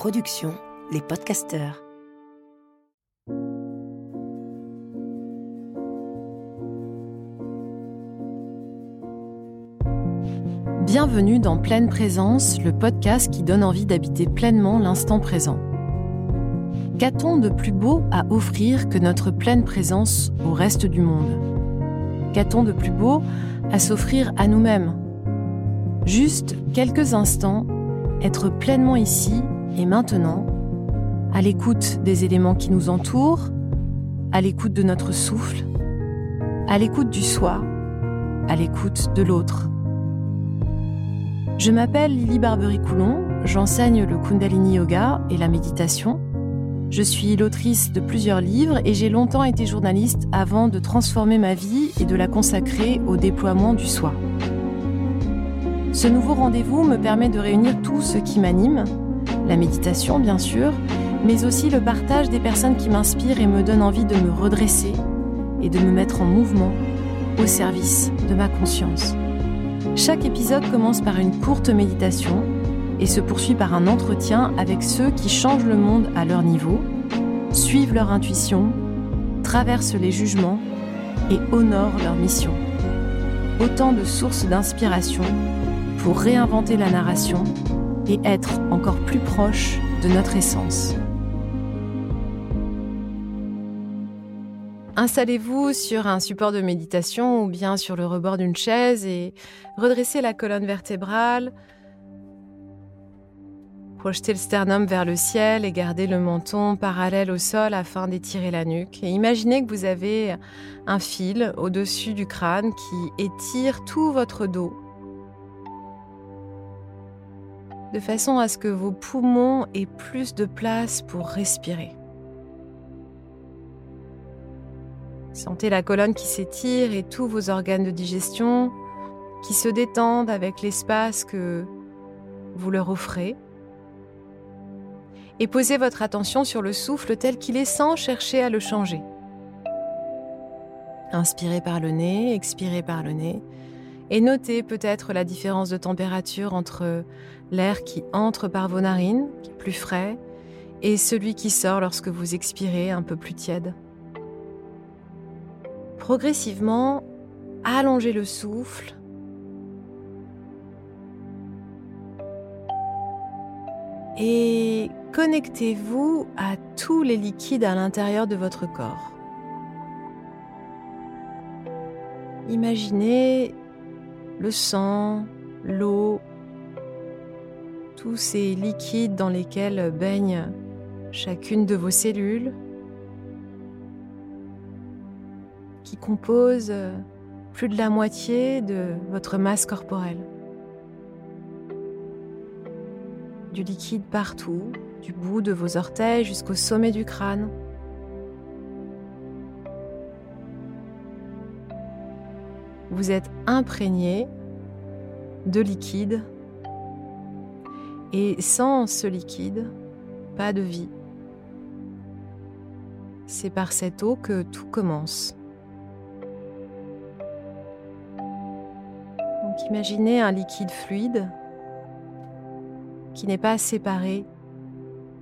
production Les Podcasteurs. Bienvenue dans Pleine Présence, le podcast qui donne envie d'habiter pleinement l'instant présent. Qu'a-t-on de plus beau à offrir que notre pleine présence au reste du monde? Qu'a-t-on de plus beau à s'offrir à nous-mêmes? Juste quelques instants, être pleinement ici et maintenant, à l'écoute des éléments qui nous entourent, à l'écoute de notre souffle, à l'écoute du soi, à l'écoute de l'autre. Je m'appelle Lily Barbery-Coulon, j'enseigne le Kundalini Yoga et la méditation. Je suis l'autrice de plusieurs livres et j'ai longtemps été journaliste avant de transformer ma vie et de la consacrer au déploiement du soi. Ce nouveau rendez-vous me permet de réunir tout ce qui m'anime, la méditation bien sûr, mais aussi le partage des personnes qui m'inspirent et me donnent envie de me redresser et de me mettre en mouvement au service de ma conscience. Chaque épisode commence par une courte méditation et se poursuit par un entretien avec ceux qui changent le monde à leur niveau, suivent leur intuition, traversent les jugements et honorent leur mission. Autant de sources d'inspiration pour réinventer la narration et être encore plus proche de notre essence. Installez-vous sur un support de méditation ou bien sur le rebord d'une chaise et redressez la colonne vertébrale. Projetez le sternum vers le ciel et gardez le menton parallèle au sol afin d'étirer la nuque. Imaginez que vous avez un fil au-dessus du crâne qui étire tout votre dos de façon à ce que vos poumons aient plus de place pour respirer. Sentez la colonne qui s'étire et tous vos organes de digestion qui se détendent avec l'espace que vous leur offrez. Et posez votre attention sur le souffle tel qu'il est sans chercher à le changer. Inspirez par le nez, expirez par le nez et notez peut-être la différence de température entre l'air qui entre par vos narines, qui est plus frais, et celui qui sort lorsque vous expirez, un peu plus tiède. Progressivement, allongez le souffle. Et connectez-vous à tous les liquides à l'intérieur de votre corps. Imaginez le sang, l'eau, tous ces liquides dans lesquels baigne chacune de vos cellules, qui composent plus de la moitié de votre masse corporelle. Du liquide partout, du bout de vos orteils jusqu'au sommet du crâne. Vous êtes imprégné de liquide et sans ce liquide, pas de vie. C'est par cette eau que tout commence. Donc imaginez un liquide fluide qui n'est pas séparé,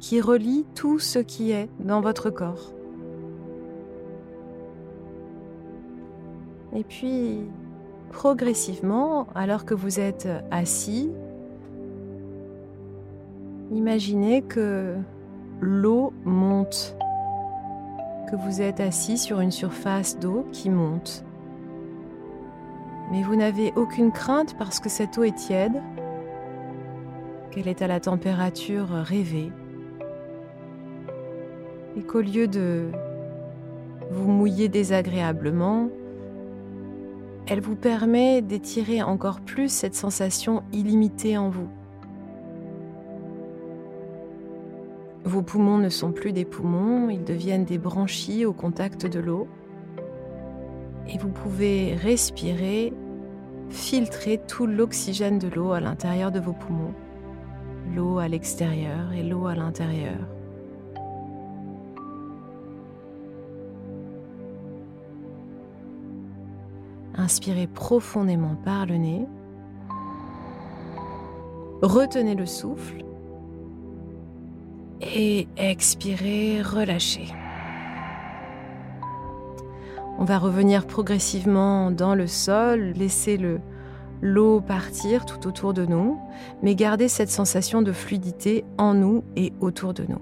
qui relie tout ce qui est dans votre corps. Et puis, progressivement, alors que vous êtes assis, imaginez que l'eau monte, que vous êtes assis sur une surface d'eau qui monte. Mais vous n'avez aucune crainte parce que cette eau est tiède, qu'elle est à la température rêvée, et qu'au lieu de vous mouiller désagréablement, elle vous permet d'étirer encore plus cette sensation illimitée en vous. Vos poumons ne sont plus des poumons, ils deviennent des branchies au contact de l'eau. Et vous pouvez respirer, filtrer tout l'oxygène de l'eau à l'intérieur de vos poumons, l'eau à l'extérieur et l'eau à l'intérieur. Inspirez profondément par le nez. Retenez le souffle. Et expirez, relâchez. On va revenir progressivement dans le sol, laisser le, l'eau partir tout autour de nous, mais garder cette sensation de fluidité en nous et autour de nous.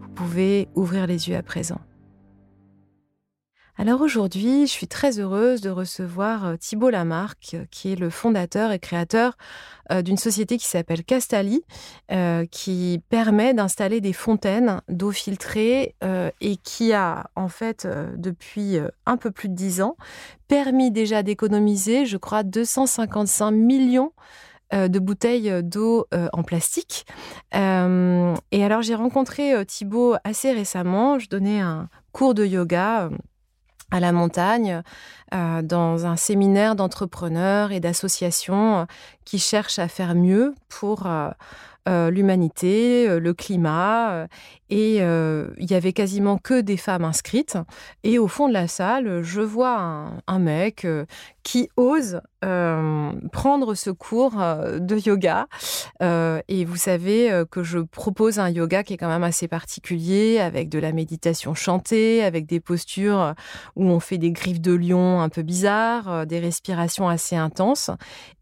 Vous pouvez ouvrir les yeux à présent. Alors aujourd'hui, je suis très heureuse de recevoir euh, Thibault Lamarck, euh, qui est le fondateur et créateur euh, d'une société qui s'appelle Castali, qui permet d'installer des fontaines d'eau filtrée et qui a, en fait, depuis un peu plus de dix ans, permis déjà d'économiser, je crois, 255 millions de bouteilles d'eau en plastique. et alors j'ai rencontré Thibault assez récemment, je donnais un cours de yoga à la montagne, euh, dans un séminaire d'entrepreneurs et d'associations euh, qui cherchent à faire mieux pour euh, l'humanité, le climat. Et il y avait quasiment que des femmes inscrites. Et au fond de la salle, je vois un, mec qui ose prendre ce cours de yoga. Et vous savez que je propose un yoga qui est quand même assez particulier, avec de la méditation chantée, avec des postures où on fait des griffes de lion un peu bizarres, des respirations assez intenses.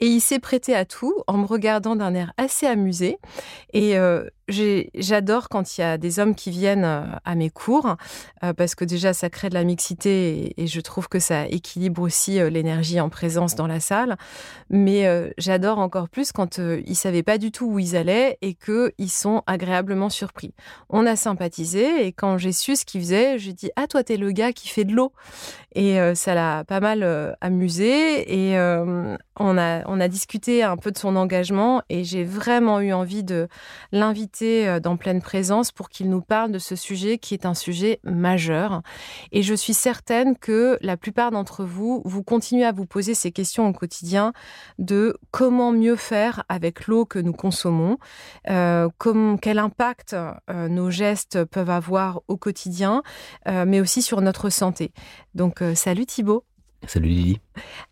Et il s'est prêté à tout en me regardant d'un air assez amusé. Et J'adore quand il y a des hommes qui viennent euh, à mes cours euh, parce que déjà ça crée de la mixité et, je trouve que ça équilibre aussi euh, l'énergie en présence dans la salle. Mais j'adore encore plus quand ils savaient pas du tout où ils allaient et qu'ils sont agréablement surpris. On a sympathisé et quand j'ai su ce qu'ils faisaient, j'ai dit ah toi t'es le gars qui fait de l'eau et ça l'a pas mal amusé et on a on a discuté un peu de son engagement et j'ai vraiment eu envie de l'inviter euh, dans pleine présence pour qu'il nous parle de ce sujet qui est un sujet majeur. Et je suis certaine que la plupart d'entre vous, vous continuez à vous poser ces questions au quotidien de comment mieux faire avec l'eau que nous consommons, euh, quel impact euh, nos gestes peuvent avoir au quotidien, mais aussi sur notre santé. Donc, salut Thibault. Salut Lily.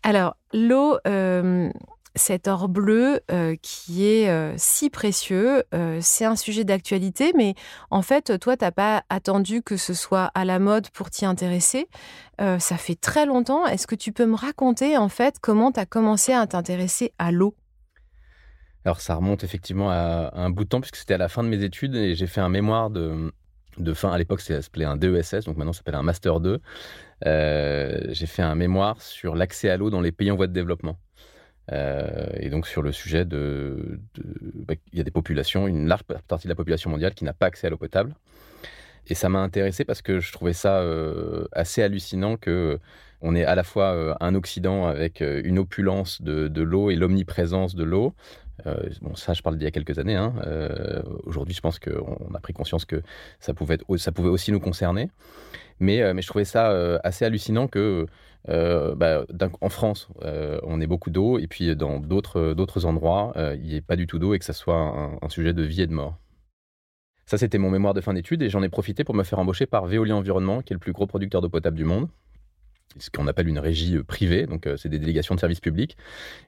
Alors, l'eau, cet or bleu euh, qui est euh, si précieux. Euh, c'est un sujet d'actualité, mais en fait, toi, tu n'as pas attendu que ce soit à la mode pour t'y intéresser. ça fait très longtemps. Est-ce que tu peux me raconter, en fait, comment tu as commencé à t'intéresser à l'eau? Alors, ça remonte effectivement à, un bout de temps, puisque c'était à la fin de mes études et j'ai fait un mémoire de, de fin. À l'époque, ça s'appelait un DESS, donc maintenant, ça s'appelle un Master 2. j'ai fait un mémoire sur l'accès à l'eau dans les pays en voie de développement. Euh, et donc sur le sujet de, bah, il y a des populations, une large partie de la population mondiale qui n'a pas accès à l'eau potable. Et ça m'a intéressé parce que je trouvais ça euh, assez hallucinant que on est à la fois euh, un Occident avec une opulence de l'eau et l'omniprésence de l'eau. Bon, ça, je parle d'il y a quelques années. Hein. Aujourd'hui, je pense qu'on a pris conscience que ça pouvait, aussi nous concerner. Mais, mais je trouvais ça assez hallucinant que euh, bah, en France, euh, on est beaucoup d'eau, et puis dans d'autres, endroits, euh, il n'y ait pas du tout d'eau et que ça soit un, sujet de vie et de mort. Ça, c'était mon mémoire de fin d'études, et j'en ai profité pour me faire embaucher par Veolia Environnement, qui est le plus gros producteur d'eau potable du monde. Ce qu'on appelle une régie privée, donc c'est des délégations de services publics,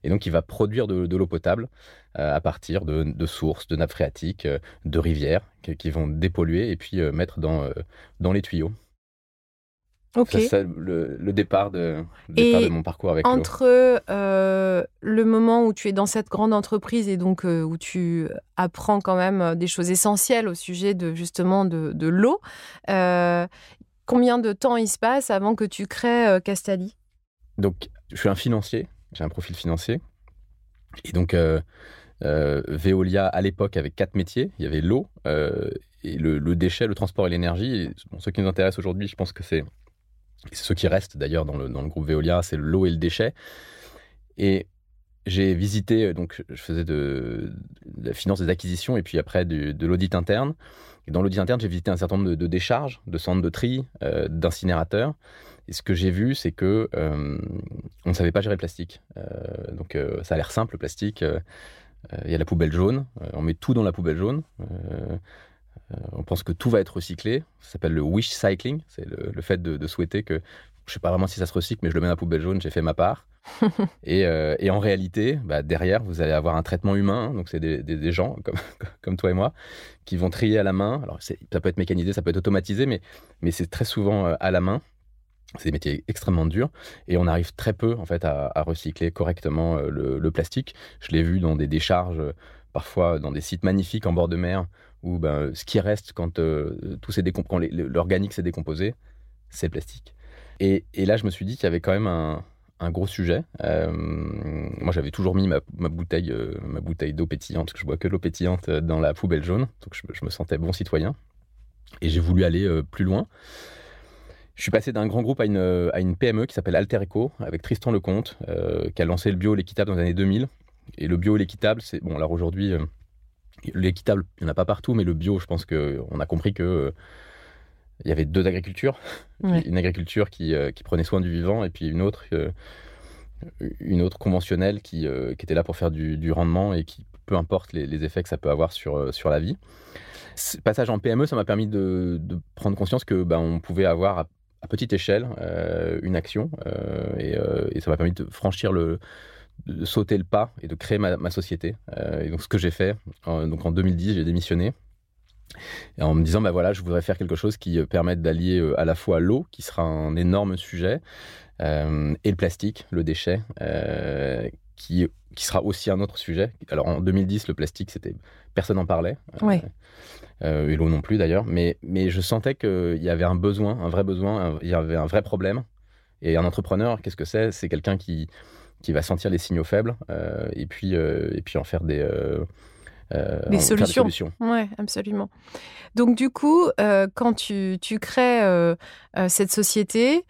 et donc il va produire de, l'eau potable à partir de, sources, de nappes phréatiques, de rivières, qui, vont dépolluer et puis mettre dans, dans les tuyaux. Ok. C'est le, départ, de, de mon parcours avec Entre euh, le moment où tu es dans cette grande entreprise et donc euh, où tu apprends quand même euh, des choses essentielles au sujet de justement de, l'eau, combien de temps il se passe avant que tu crées Castali Donc, je suis un financier, j'ai un profil financier. Et donc, Veolia, à l'époque, avait quatre métiers. Il y avait l'eau, et le, déchet, le transport et l'énergie. ce qui nous intéresse aujourd'hui, je pense que c'est ce qui reste d'ailleurs dans le, dans le groupe Veolia, c'est l'eau et le déchet. Et j'ai visité, donc je faisais de, la finance des acquisitions et puis après de l'audit interne. Et dans l'audit interne, j'ai visité un certain nombre de, décharges, de centres de tri, euh, d'incinérateurs. Et ce que j'ai vu, c'est que euh, on ne savait pas gérer le plastique. Euh, donc ça a l'air simple, le plastique. Il y a la poubelle jaune. on met tout dans la poubelle jaune. On pense que tout va être recyclé. Ça s'appelle le wish cycling. C'est le, fait de, souhaiter que je sais pas vraiment si ça se recycle, mais je le mets dans la poubelle jaune, j'ai fait ma part. et, euh, et, en réalité, bah, derrière, vous allez avoir un traitement humain. Hein, donc, c'est des, des, gens comme, comme toi et moi qui vont trier à la main. Alors, ça peut être mécanisé, ça peut être automatisé, mais, mais c'est très souvent euh, à la main. C'est des métiers extrêmement durs et on arrive très peu en fait à, recycler correctement euh, le, plastique. Je l'ai vu dans des décharges, parfois dans des sites magnifiques en bord de mer, où ben, ce qui reste quand, tout quand l'organique s'est décomposé, c'est le plastique. Et, là, je me suis dit qu'il y avait quand même un, gros sujet. Euh, moi, j'avais toujours mis ma, bouteille, euh, bouteille d'eau pétillante, parce que je bois que l'eau pétillante, euh, dans la poubelle jaune. Donc, je, me sentais bon citoyen. Et j'ai voulu aller plus loin. Je suis passé d'un grand groupe à une, à une PME qui s'appelle Alter Eco, avec Tristan Lecomte, qui a lancé le bio et l'équitable dans les années 2000. Et le bio et l'équitable, c'est. Bon, alors aujourd'hui, l'équitable, il n'y en a pas partout, mais le bio, je pense qu'on a compris que il y avait deux agricultures. Une agriculture qui, euh, qui, prenait soin du vivant et puis une autre, euh, une autre conventionnelle qui, euh, qui, était là pour faire du, du, rendement et qui, peu importe les, les, effets que ça peut avoir sur, sur la vie. Ce passage en PME, ça m'a permis de, de, prendre conscience que ben, on pouvait avoir à, petite échelle une action et, et, ça m'a permis de franchir le de sauter le pas et de créer ma, ma société. et donc ce que j'ai fait, donc en 2010, j'ai démissionné en me disant, bah voilà, je voudrais faire quelque chose qui euh, permette d'allier euh, à la fois l'eau, qui sera un énorme sujet, euh, et le plastique, le déchet, qui, qui sera aussi un autre sujet. Alors en 2010, le plastique, c'était personne n'en parlait. et l'eau non plus d'ailleurs. Mais, mais je sentais qu'il y avait un besoin, un vrai besoin, il y avait un vrai problème. Et un entrepreneur, qu'est-ce que c'est? C'est quelqu'un qui, qui va sentir les signaux faibles et, puis, et puis en faire des euh, des, solutions. Oui, absolument. Donc du coup, euh, quand tu, tu crées euh, cette société,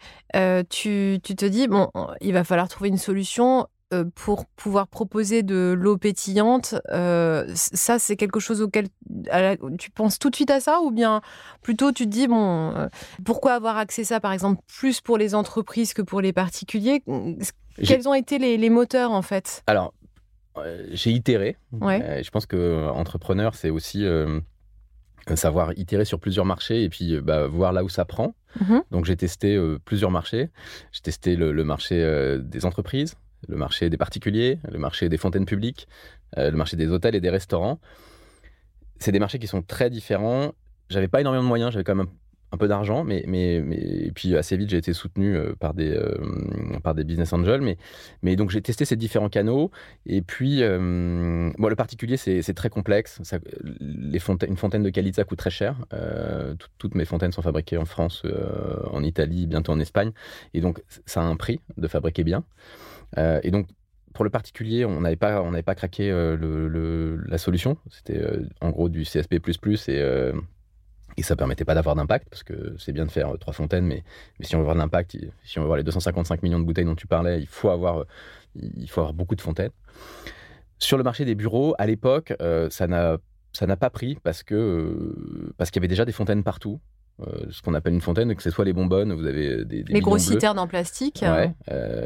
tu, tu, te dis, bon, il va falloir trouver une solution pour pouvoir proposer de l'eau pétillante, ça c'est quelque chose auquel tu penses tout de suite à ça ou bien plutôt tu te dis bon pourquoi avoir accès à ça par exemple plus pour les entreprises que pour les particuliers? Quels ont été les, les moteurs en fait? Alors j'ai itéré. Euh, je pense que euh, entrepreneur, c'est aussi savoir itérer sur plusieurs marchés et puis bah, voir là où ça prend. Mhm. Donc j'ai testé plusieurs marchés. J'ai testé le, marché des entreprises, le marché des particuliers, le marché des fontaines publiques, le marché des hôtels et des restaurants. C'est des marchés qui sont très différents. J'avais pas énormément de moyens, j'avais quand même un peu d'argent, mais, mais, mais et puis assez vite j'ai été soutenu euh, par des euh, par des business angels, mais mais donc j'ai testé ces différents canaux et puis euh, le particulier c'est très complexe. Ça, les fontaines, une fontaine de qualité ça coûte très cher. toutes mes fontaines sont fabriquées en France, en Italie, bientôt en Espagne, et donc ça a un prix de fabriquer bien. et donc pour le particulier, on n'avait pas, pas craqué le, la solution. C'était en gros du CSP++ et et ça permettait pas d'avoir d'impact, parce que c'est bien de faire euh, trois fontaines, mais, mais, si on veut avoir de l'impact, si on veut voir les 255 millions de bouteilles dont tu parlais, il faut avoir, euh, il faut avoir beaucoup de fontaines. Sur le marché des bureaux, à l'époque, euh, ça n'a ça n'a pas pris parce que parce qu'il y avait déjà des fontaines partout. ce qu'on appelle une fontaine, que ce soit les bonbonnes, vous avez des, des les gros citernes en plastique. Ouais,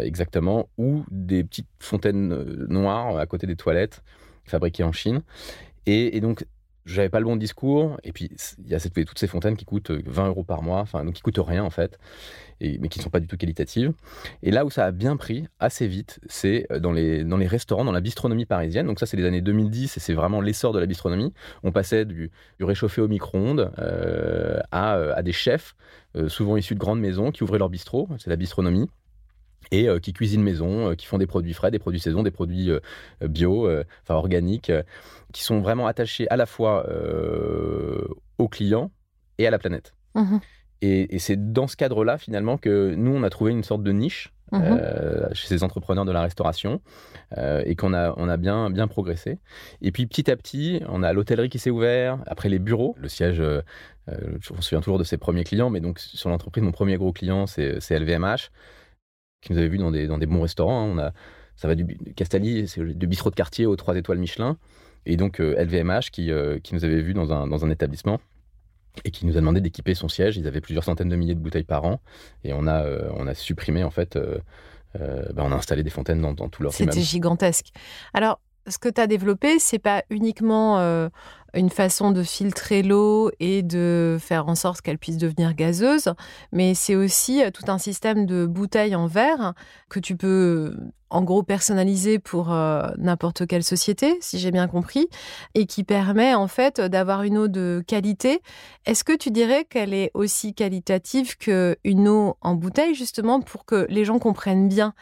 exactement, ou des petites fontaines noires à côté des toilettes fabriquées en Chine. Et, et donc j'avais pas le bon discours. Et puis, il y a toutes ces fontaines qui coûtent 20 euros par mois, enfin, donc qui coûtent rien en fait, mais qui ne sont pas du tout qualitatives. Et là où ça a bien pris assez vite, c'est euh, dans les, dans les restaurants, dans la bistronomie parisienne. Donc, ça, c'est les années 2010 et c'est vraiment l'essor de la bistronomie. On passait du, du réchauffé au micro-ondes euh, à, euh, à, des chefs, souvent issus de grandes maisons, qui ouvraient leur bistrot. C'est la bistronomie et qui cuisinent maison, qui font des produits frais, des produits saison, des produits bio, enfin organiques qui sont vraiment attachés à la fois euh, aux clients et à la planète. Mmh et, c'est dans ce cadre-là, finalement, que nous, on a trouvé une sorte de niche mmh euh, chez ces entrepreneurs de la restauration euh, et qu'on a, on a bien, bien progressé. Et puis, petit à petit, on a l'hôtellerie qui s'est ouverte, après les bureaux, le siège, je me souviens toujours de ses premiers clients, mais donc sur l'entreprise, mon premier gros client, c'est LVMH, qui nous avait vu dans des, dans des bons restaurants. Hein. On a, ça va du Castalli, c'est du bistrot de quartier aux trois étoiles Michelin. Et donc LVMH euh, qui, euh, qui nous avait vus dans un, dans un établissement et qui nous a demandé d'équiper son siège. Ils avaient plusieurs centaines de milliers de bouteilles par an et on a, euh, on a supprimé en fait, ben, on a installé des fontaines dans, dans tout leur C'était gigantesque. Alors, ce que tu as développé, c'est pas uniquement une façon de filtrer l'eau et de faire en sorte qu'elle puisse devenir gazeuse, mais c'est aussi tout un système de bouteilles en verre que tu peux en gros personnalisé pour euh, n'importe quelle société, si j'ai bien compris, et qui permet en fait d'avoir une eau de qualité. Est-ce que tu dirais qu'elle est aussi qualitative qu'une eau en bouteille, justement, pour que les gens comprennent bien?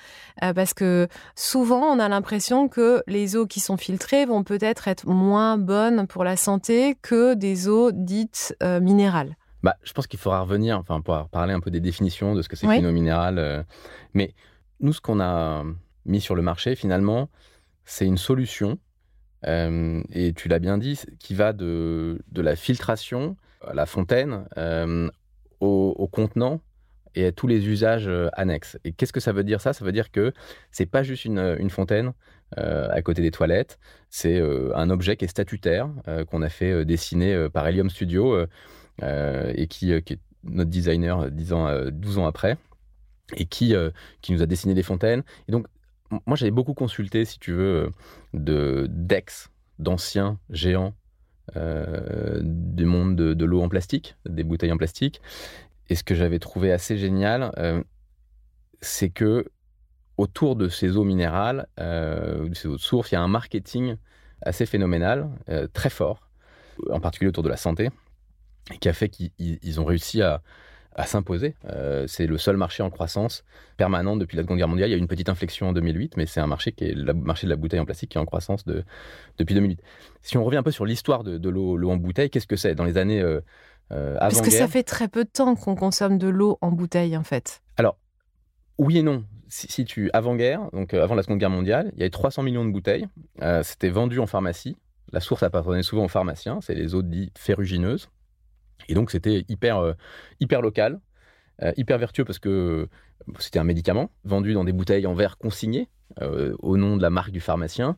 Euh, Parce que souvent, on a l'impression que les eaux qui sont filtrées vont peut-être être moins bonnes pour la santé que des eaux dites euh, minérales. Bah, je pense qu'il faudra revenir, enfin, pour parler un peu des définitions de ce que c'est qu'une eau minérale. mais nous, ce qu'on a mis sur le marché, finalement, c'est une solution, euh, et tu l'as bien dit, qui va de, de la filtration à la fontaine, euh, au, contenant et à tous les usages euh, annexes. Et qu'est-ce que ça veut dire ça? Ça veut dire que c'est pas juste une, fontaine à côté des toilettes, c'est un objet qui est statutaire, qu'on a fait dessiner par Helium Studio et qui, est notre designer 10 ans, 12 ans après et qui, qui nous a dessiné les fontaines. Et donc, moi, j'avais beaucoup consulté, si tu veux, euh, de d'ex, d'anciens géants euh, du monde de, l'eau en plastique, des bouteilles en plastique. Et ce que j'avais trouvé assez génial, euh, c'est que autour de ces eaux minérales, de ces eaux de source, il y a un marketing assez phénoménal, très fort, en particulier autour de la santé, qui a fait qu'ils ont réussi à, s'imposer. Euh, c'est le seul marché en croissance permanente depuis la Seconde Guerre mondiale. Il y a eu une petite inflexion en 2008, mais c'est un marché qui est le marché de la bouteille en plastique qui est en croissance de, depuis 2008. Si on revient un peu sur l'histoire de, l'eau en bouteille, qu'est-ce que c'est? Dans les années euh, euh, Parce que ça fait très peu de temps qu'on consomme de l'eau en bouteille, en fait. Alors, oui et non. Si, tu avant-guerre, donc avant la Seconde Guerre mondiale, il y avait 300 millions de bouteilles. C'était vendu en pharmacie. La source appartenait souvent aux pharmaciens. C'est les eaux dites ferrugineuses. Et donc, c'était hyper, euh, hyper local, euh, hyper vertueux parce que euh, c'était un médicament vendu dans des bouteilles en verre consignées au nom de la marque du pharmacien.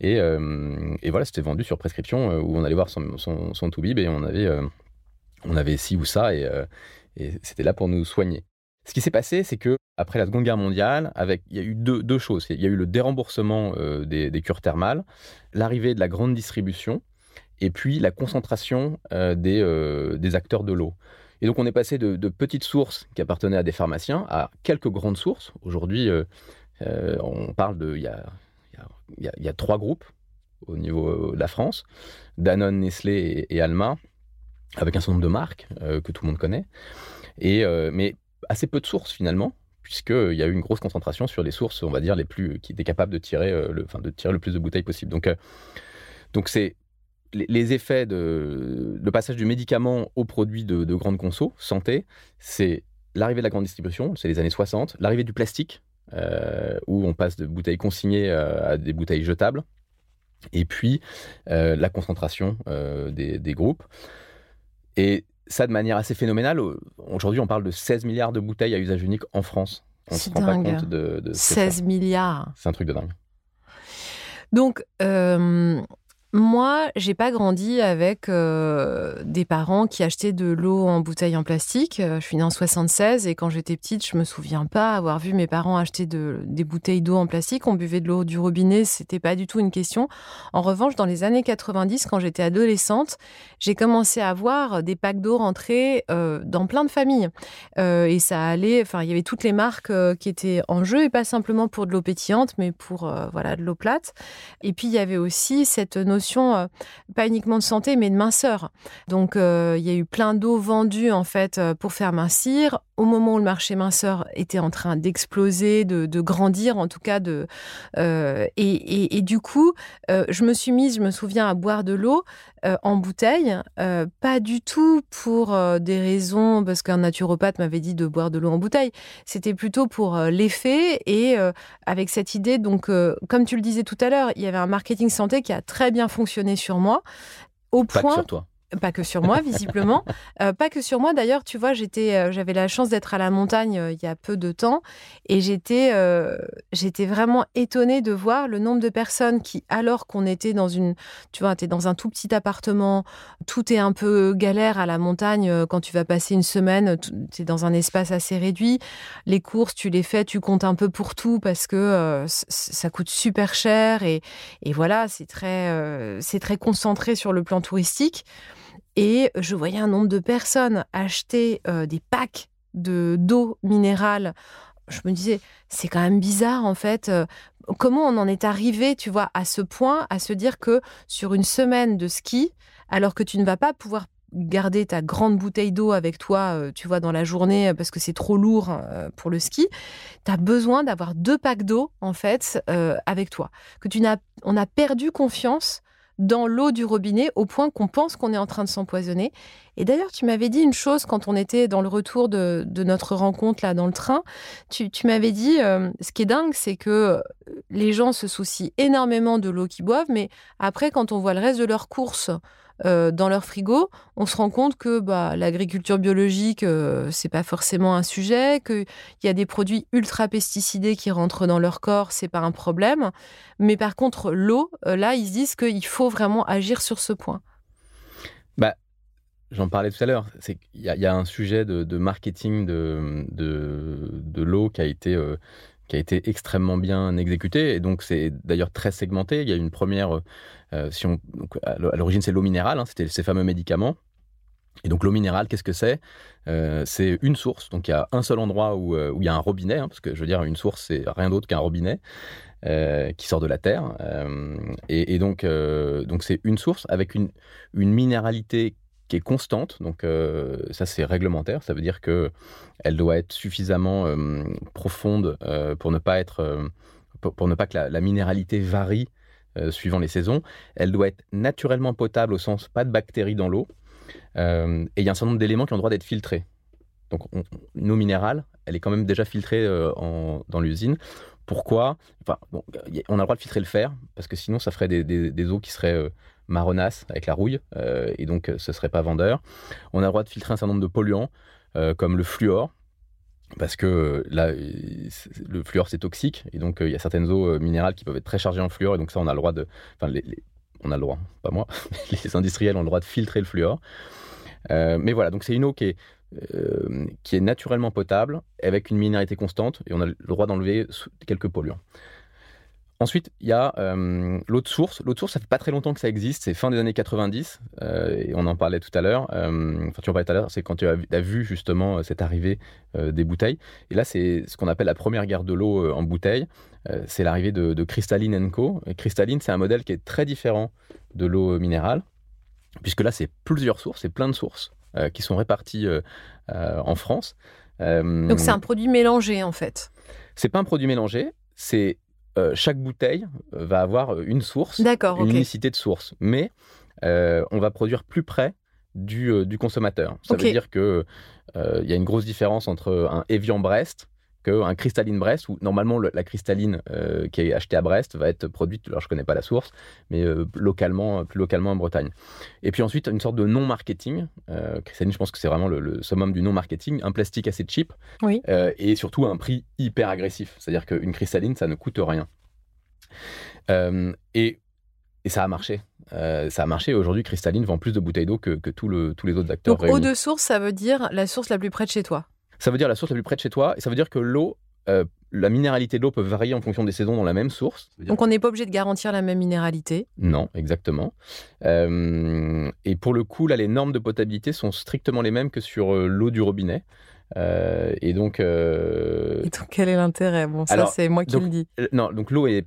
Et, et voilà, c'était vendu sur prescription où on allait voir son, son, son toubib et on avait, on avait ci ou ça et, et c'était là pour nous soigner. Ce qui s'est passé, c'est que après la Seconde Guerre mondiale, avec, il y a eu deux, choses. Il y a eu le déremboursement des, des, cures thermales, l'arrivée de la grande distribution et puis la concentration euh, des, euh, acteurs de l'eau. Et donc on est passé de, petites sources qui appartenaient à des pharmaciens à quelques grandes sources. Aujourd'hui, euh, on parle de... Il y a, y a, trois groupes au niveau de la France, Danone, Nestlé et, Alma, avec un certain nombre de marques que tout le monde connaît. Et, mais assez peu de sources finalement, puisqu'il y a eu une grosse concentration sur les sources, on va dire, les plus, qui étaient capables de tirer, le, de plus de bouteilles possible. Donc, c'est les effets de le passage du médicament au produit de, grande conso, santé, c'est l'arrivée de la grande distribution, c'est les années 60, l'arrivée du plastique, euh, où on passe de bouteilles consignées euh, à des bouteilles jetables, et puis euh, la concentration des, groupes. Et ça de manière assez phénoménale. Aujourd'hui, on parle de 16 milliards de bouteilles à usage unique en France. On se rend pas compte de, de 16 milliards. C'est un truc de dingue. Donc, moi, j'ai pas grandi avec euh, des parents qui achetaient de l'eau en bouteille en plastique. Euh, je suis née en 76 et quand j'étais petite, je me souviens pas avoir vu mes parents acheter de, des bouteilles d'eau en plastique. On buvait de l'eau du robinet, c'était pas du tout une question. En revanche, dans les années 90, quand j'étais adolescente, j'ai commencé à voir des packs d'eau rentrer euh, dans plein de familles. et ça allait, enfin, il y avait toutes les marques qui étaient en jeu et pas simplement pour de l'eau pétillante, mais pour voilà de l'eau plate. Et puis il y avait aussi cette notion euh, pas uniquement de santé, mais de minceur. Donc, euh, il y a eu plein d'eau vendue, en fait, euh, pour faire mincir. Au moment où le marché minceur était en train d'exploser, de, grandir, en tout cas, de, et, du coup, je me suis mise, je me souviens, à boire de l'eau en bouteille, pas du tout pour des raisons, parce qu'un naturopathe m'avait dit de boire de l'eau en bouteille, c'était plutôt pour l'effet et avec cette idée, donc, comme tu le disais tout à l'heure, il y avait un marketing santé qui a très bien fonctionné sur moi. Au point, sur toi. Pas que sur moi, visiblement. Euh, pas que sur moi. D'ailleurs, tu vois, j'étais, euh, j'avais la chance d'être à la montagne euh, il y a peu de temps et j'étais, j'étais vraiment étonnée de voir le nombre de personnes qui, alors qu'on était dans une, tu vois, es dans un tout petit appartement, tout est un peu galère à la montagne quand tu vas passer une semaine, tu es dans un espace assez réduit. Les courses, tu les fais, tu comptes un peu pour tout parce que ça coûte super cher et, et voilà, c'est très, c'est très concentré sur le plan touristique. Et je voyais un nombre de personnes acheter euh, des packs de d'eau minérale. Je me disais, c'est quand même bizarre en fait. Euh, comment on en est arrivé, tu vois, à ce point, à se dire que sur une semaine de ski, alors que tu ne vas pas pouvoir garder ta grande bouteille d'eau avec toi, euh, tu vois, dans la journée parce que c'est trop lourd pour le ski, tu as besoin d'avoir deux packs d'eau, en fait, avec toi. Que tu n'as, on a perdu confiance dans l'eau du robinet au point qu'on pense qu'on est en train de s'empoisonner. Et d'ailleurs, tu m'avais dit une chose quand on était dans le retour de, notre rencontre là dans le train. Tu, m'avais dit, euh, ce qui est dingue, c'est que euh, les gens se soucient énormément de l'eau qu'ils boivent, mais après, quand on voit le reste de leurs courses euh, dans leur frigo, on se rend compte que bah, l'agriculture biologique, euh, c'est pas forcément un sujet, qu'il y a des produits ultra pesticidés qui rentrent dans leur corps, c'est pas un problème. Mais par contre, l'eau, euh, là, ils disent qu'il faut vraiment agir sur ce point. Bah, J'en parlais tout à l'heure. Il y, y, a un sujet de, marketing de, de, l'eau qui a été qui a été extrêmement bien exécuté. Et donc, c'est d'ailleurs très segmenté. Il y a une première. Euh, à l'origine, c'est l'eau minérale, hein, c'était ces fameux médicaments. Et donc, l'eau minérale, qu'est-ce que c'est? Euh, C'est une source. Donc, il y a un seul endroit où, euh, il y a un robinet, hein, parce que je veux dire, une source, c'est rien d'autre qu'un robinet. qui sort de la terre. et, donc, c'est une source avec une, minéralité qui est constante. Donc ça c'est réglementaire. Ça veut dire que elle doit être suffisamment profonde pour ne pas être pour, ne pas que la, minéralité varie suivant les saisons. Elle doit être naturellement potable au sens pas de bactéries dans l'eau. et il y a un certain nombre d'éléments qui ont le droit d'être filtrés. Donc eau minérale, elle est quand même déjà filtrée dans l'usine. Pourquoi? Enfin, On a le droit de filtrer le fer, parce que sinon ça ferait des, des eaux qui seraient marronasse avec la rouille, euh, et donc ce serait pas vendeur. On a le droit de filtrer un certain nombre de polluants, euh, comme le fluor, parce que là, le fluor c'est toxique, et donc il y a certaines eaux minérales qui peuvent être très chargées en fluor, et donc ça on a le droit de, enfin on a le droit, pas moi, les industriels ont le droit de filtrer le fluor. Euh, mais voilà, donc c'est une eau qui est, qui est naturellement potable, avec une minéralité constante, et on a le droit d'enlever quelques polluants. Ensuite, il y a euh, l'eau de source. L'eau de source, ça fait pas très longtemps que ça existe. C'est fin des années 90. Euh, et on en parlait tout à l'heure. Euh, enfin, tu en parlais tout à l'heure. C'est quand tu as, vu justement cette arrivée des bouteilles. Et là, c'est ce qu'on appelle la première guerre de l'eau en bouteille. c'est l'arrivée de, de Crystalline Co. Et Crystalline, c'est un modèle qui est très différent de l'eau minérale. Puisque là, c'est plusieurs sources, c'est plein de sources qui sont réparties en France. Donc c'est un produit mélangé en fait. C'est pas un produit mélangé, c'est euh, chaque bouteille euh, va avoir euh, une source, une unicité de source. Mais on va produire plus près du, consommateur. Ça veut dire qu'il il y a une grosse différence entre un Evian Brest qu'un cristalline Brest, où normalement la cristalline qui est achetée à Brest va être produite, alors je ne connais pas la source, mais localement, plus localement en Bretagne. Et puis ensuite, une sorte de non-marketing. cristalline, je pense que c'est vraiment le, summum du non-marketing, un plastique assez cheap, et surtout un prix hyper agressif. C'est-à-dire qu'une cristalline, ça ne coûte rien. et et ça a marché. ça a marché. Aujourd'hui, Cristalline vend plus de bouteilles d'eau que, tous les autres acteurs. Donc, eau de source, ça veut dire la source la plus près de chez toi ça veut dire la source la plus près de chez toi, et ça veut dire que l'eau, euh, la minéralité de l'eau peut varier en fonction des saisons dans la même source. Donc on n'est pas obligé de garantir la même minéralité Non, exactement. Euh, et pour le coup, là, les normes de potabilité sont strictement les mêmes que sur euh, l'eau du robinet. et donc. Et donc, quel est l'intérêt? Bon, ça, c'est moi qui le dis. Non, donc l'eau est,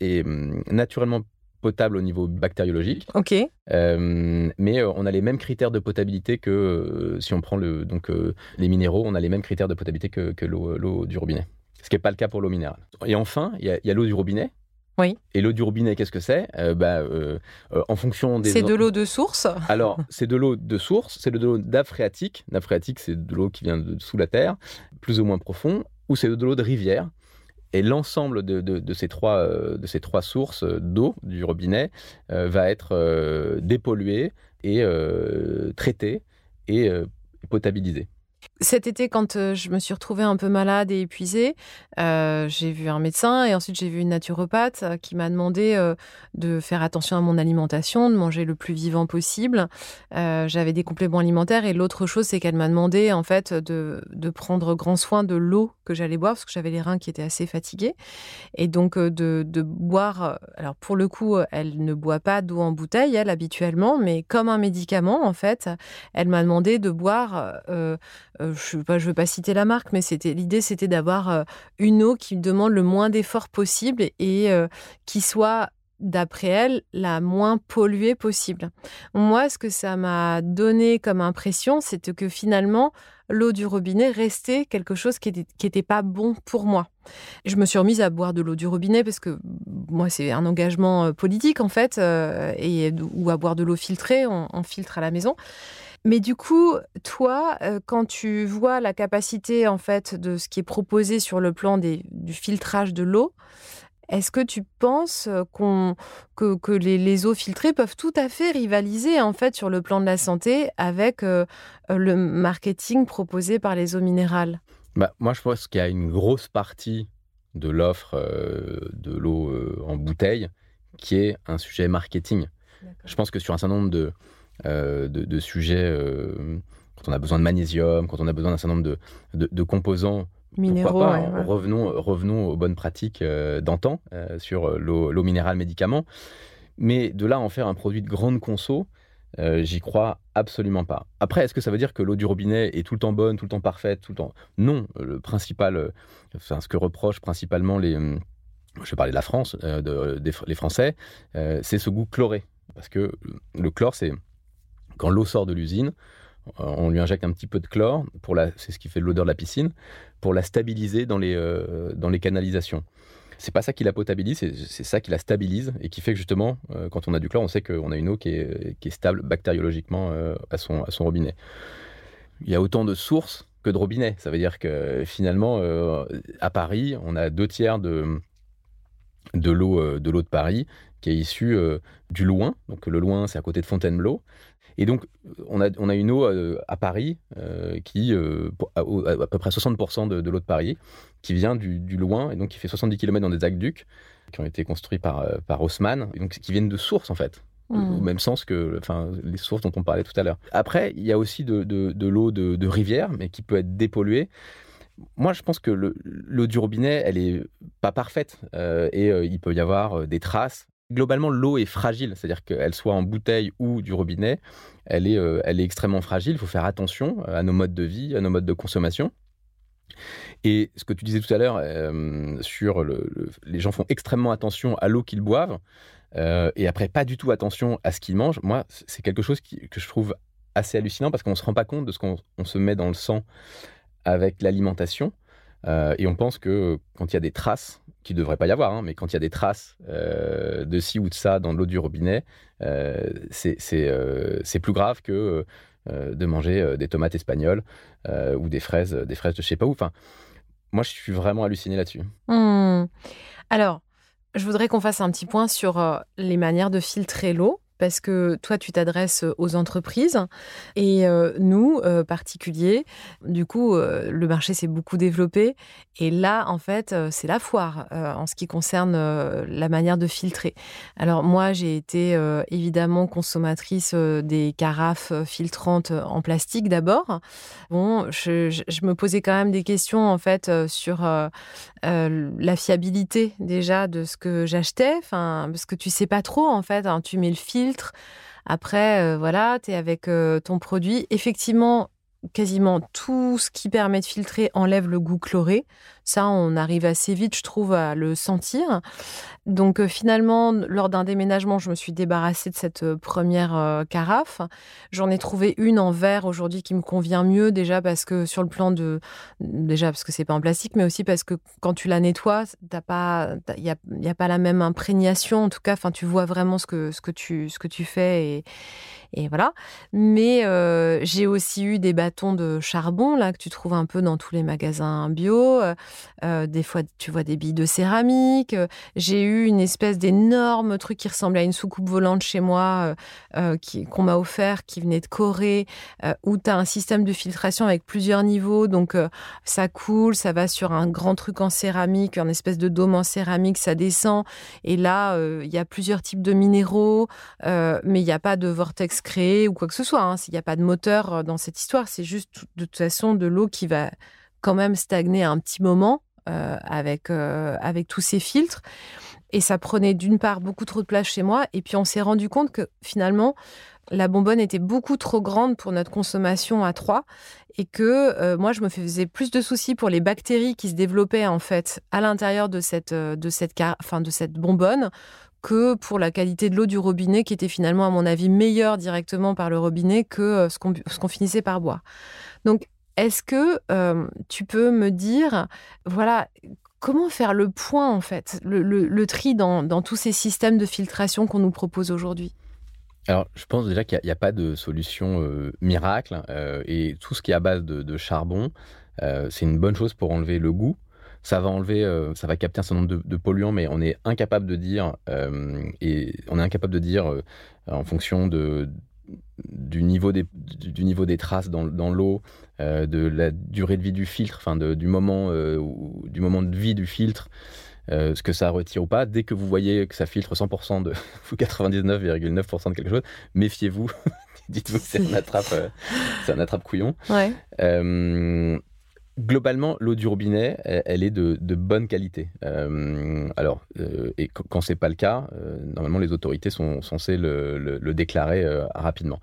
est, hum, naturellement potable au niveau bactériologique. Ok. Euh, mais euh, on a les mêmes critères de potabilité que euh, si on prend le, donc, les minéraux, on a les mêmes critères de potabilité que, que l'eau du robinet. Ce qui n'est pas le cas pour l'eau minérale. Et enfin, il y a, l'eau du robinet. Oui. Et l'eau du robinet, qu'est-ce que c'est? Bah, En fonction des. C'est de l'eau de source? Alors, c'est de l'eau de source, c'est de l'eau nappe phréatique. Nappe phréatique, c'est de l'eau qui vient de sous la terre, plus ou moins profond, ou c'est de l'eau de rivière. Et l'ensemble de, ces trois, de ces trois sources d'eau du robinet va être dépollué et traité et potabilisé. Cet été, quand euh, je me suis retrouvée un peu malade et épuisée, euh, j'ai vu un médecin et ensuite j'ai vu une naturopathe euh, qui m'a demandé de faire attention à mon alimentation, de manger le plus vivant possible. J'avais des compléments alimentaires et l'autre chose, c'est qu'elle m'a demandé en fait de, prendre grand soin de l'eau que j'allais boire parce que j'avais les reins qui étaient assez fatigués et donc de, de, boire. Alors pour le coup, elle ne boit pas d'eau en bouteille, elle habituellement, mais comme un médicament en fait, elle m'a demandé de boire euh, je ne veux pas citer la marque, mais c'était l'idée, c'était d'avoir euh, une eau qui demande le moins d'efforts possible et euh, qui soit d'après elle, la moins polluée possible. Moi, ce que ça m'a donné comme impression, c'était que finalement, l'eau du robinet restait quelque chose qui n'était pas bon pour moi. Je me suis remise à boire de l'eau du robinet parce que moi, c'est un engagement politique en fait, et, ou à boire de l'eau filtrée, on filtre à la maison. Mais du coup, toi, euh, quand tu vois la capacité en fait de ce qui est proposé sur le plan du filtrage de l'eau, est-ce que tu penses euh, que, les, eaux filtrées peuvent tout à fait rivaliser en fait sur le plan de la santé avec euh, le marketing proposé par les eaux minérales? Bah, Moi, je pense qu'il y a une grosse partie de l'offre de l'eau en bouteille qui est un sujet marketing. Je pense que sur un certain nombre de, euh, de, sujets, euh, quand on a besoin de magnésium, quand on a besoin d'un certain nombre de, composants minéraux. Revenons, revenons aux bonnes pratiques euh, d'antan sur l'eau minérale médicament. Mais de là en faire un produit de grande conso, j'y crois absolument pas. Après, est-ce que ça veut dire que l'eau du robinet est tout le temps bonne, tout le temps parfaite, tout le temps? Non. Le principal, enfin, ce que reprochent principalement les, je vais parler de la France, de, les Français, c'est ce goût chloré. Parce que le chlore, c'est quand l'eau sort de l'usine, euh, on lui injecte un petit peu de chlore, pour la, c'est ce qui fait l'odeur de la piscine, pour la stabiliser dans les, euh, dans les canalisations. C'est pas ça qui la potabilise, c'est, ça qui la stabilise et qui fait que justement, euh, quand on a du chlore, on sait qu'on a une eau qui est, stable bactériologiquement à, son, à son robinet. Il y a autant de sources que de robinets. Ça veut dire que finalement, à Paris, on a deux tiers de, de l'eau de l'eau de Paris qui est issue du Loing. Donc le Loing, c'est à côté de Fontainebleau. Et donc, on a, on a une eau euh, à Paris euh, qui, euh, à, peu près 60% de, l'eau de Paris, qui vient du, loin et donc qui fait 70 km dans des aqueducs qui ont été construits par, par Haussmann, et donc qui viennent de sources en fait. Au mmh. même sens que enfin, les sources dont on parlait tout à l'heure. Après, il y a aussi de, de, l'eau de, de, rivière, mais qui peut être dépolluée. Moi, je pense que l'eau du robinet, elle est pas parfaite et il peut y avoir des traces globalement, l'eau est fragile, c'est-à-dire qu'elle soit en bouteille ou du robinet, elle est, euh, elle est extrêmement fragile. Il faut faire attention euh, à nos modes de vie, à nos modes de consommation. Et ce que tu disais tout à l'heure euh, sur les gens font extrêmement attention à l'eau qu'ils boivent et après pas du tout attention à ce qu'ils mangent. Moi, c'est quelque chose que je trouve assez hallucinant parce qu'on ne se rend pas compte de ce qu'on se met dans le sang avec l'alimentation. et on pense que quand il y a des traces qui ne devrait pas y avoir, hein, mais quand il y a des traces euh, de ci ou de ça dans l'eau du robinet, euh, euh, c'est plus grave que de manger des tomates espagnoles ou des fraises, des fraises de je sais pas où. Enfin, moi, je suis vraiment halluciné là-dessus. Mmh. Alors, je voudrais qu'on fasse un petit point sur les manières de filtrer l'eau parce que toi, tu t'adresses aux entreprises et euh, nous, euh, particuliers, du coup, euh, le marché s'est beaucoup développé. Et là, en fait, c'est la foire en ce qui concerne la manière de filtrer. Alors moi, j'ai été évidemment consommatrice des carafes filtrantes en plastique d'abord. Bon, je, me posais quand même des questions, en fait, sur la fiabilité déjà de ce que j'achetais. Parce que tu sais pas trop, en fait. Hein, tu mets le fil après, euh, voilà, tu es avec euh, ton produit. Effectivement, quasiment tout ce qui permet de filtrer enlève le goût chloré. Ça, on arrive assez vite, je trouve, à le sentir. Donc euh, finalement, lors d'un déménagement, je me suis débarrassée de cette euh, première euh, carafe. J'en ai trouvé une en verre aujourd'hui qui me convient mieux, déjà parce que sur le plan de... Déjà parce que c'est pas en plastique, mais aussi parce que quand tu la nettoies, il n'y a, y a pas la même imprégnation. En tout cas, tu vois vraiment ce que, ce que, tu, ce que tu fais et et voilà. Mais j'ai aussi eu des bâtons de charbon là que tu trouves un peu dans tous les magasins bio. Des fois, tu vois des billes de céramique. J'ai eu une espèce d'énorme truc qui ressemblait à une soucoupe volante chez moi qu'on m'a offert, qui venait de Corée, où tu as un système de filtration avec plusieurs niveaux. Donc, ça coule, ça va sur un grand truc en céramique, un espèce de dôme en céramique, ça descend. Et là, il y a plusieurs types de minéraux, mais il n'y a pas de vortex créé ou quoi que ce soit. Hein. Il n'y a pas de moteur dans cette histoire. C'est juste de toute façon de l'eau qui va quand même stagner un petit moment euh, avec, euh, avec tous ces filtres. Et ça prenait d'une part beaucoup trop de place chez moi. Et puis on s'est rendu compte que finalement, la bonbonne était beaucoup trop grande pour notre consommation à trois et que euh, moi je me faisais plus de soucis pour les bactéries qui se développaient en fait à l'intérieur de cette de cette de cette bonbonne que pour la qualité de l'eau du robinet qui était finalement à mon avis meilleure directement par le robinet que ce qu'on finissait par boire. Donc est-ce que tu peux me dire, voilà, comment faire le point, en fait, le, tri dans, tous ces systèmes de filtration qu'on nous propose aujourd'hui? Alors, je pense déjà qu'il n'y a, pas de solution miracle et tout ce qui est à base de, charbon, c'est une bonne chose pour enlever le goût. Ça va enlever, ça va capter un certain nombre de, polluants, mais on est incapable de dire et on est incapable de dire en fonction de, du niveau des, du niveau des traces dans, dans l'eau, euh, de la durée de vie du filtre, enfin du, moment, euh, du moment de vie du filtre, euh, ce que ça retire ou pas. Dès que vous voyez que ça filtre 100% de 99,9% de quelque chose, méfiez-vous. Dites-vous que c'est un attrape, c'est un attrape couillon. Ouais globalement, l'eau du robinet, elle, est de, bonne qualité. Euh, alors, euh, et quand c'est pas le cas, euh, normalement, les autorités sont censées le, déclarer rapidement.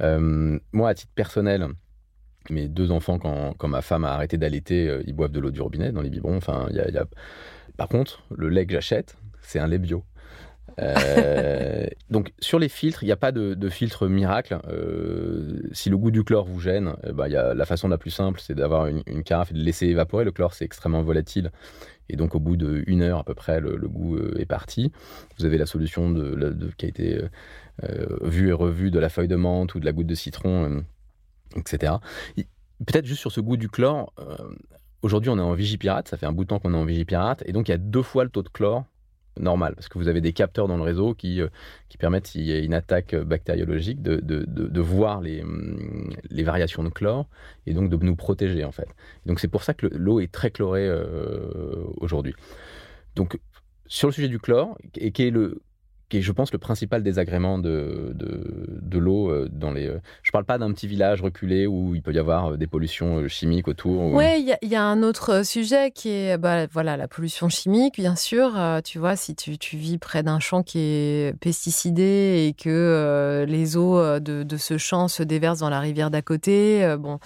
moi, à titre personnel, mes deux enfants, quand, ma femme a arrêté d'allaiter, ils boivent de l'eau du robinet dans les biberons. Enfin, y a... Par contre, le lait que j'achète, c'est un lait bio. Euh, donc sur les filtres, il n'y a pas de, filtre miracle. Euh, si le goût du chlore vous gêne, eh ben, y a, la façon la plus simple, c'est d'avoir une, carafe et de laisser évaporer. Le chlore, c'est extrêmement volatile. Et donc au bout d'une heure à peu près, le, goût euh, est parti. Vous avez la solution qui a été vue et revue de la feuille de menthe ou de la goutte de citron, etc. Peut-être juste sur ce goût du chlore, aujourd'hui on est en Vigipirate, ça fait un bout de temps qu'on est en Vigipirate, et donc il y a deux fois le taux de chlore normal, parce que vous avez des capteurs dans le réseau qui, euh, qui permettent, s'il y a une attaque bactériologique, de, de, de, voir les, hum, les, variations de chlore et donc de nous protéger en fait. Donc c'est pour ça que l'eau est très chlorée euh, aujourd'hui. Donc sur le sujet du chlore, et qui est le, qui est, je pense, le principal désagrément de, de, l'eau euh, dans les. Euh, je parle pas d'un petit village reculé où il peut y avoir euh, des pollutions chimiques autour. Oui, il y, a un autre sujet qui est bah, voilà, la pollution chimique, bien sûr. tu vois, si tu, tu vis près d'un champ qui est pesticidé et que les eaux de, de, ce champ se déversent dans la rivière d'à côté, bon.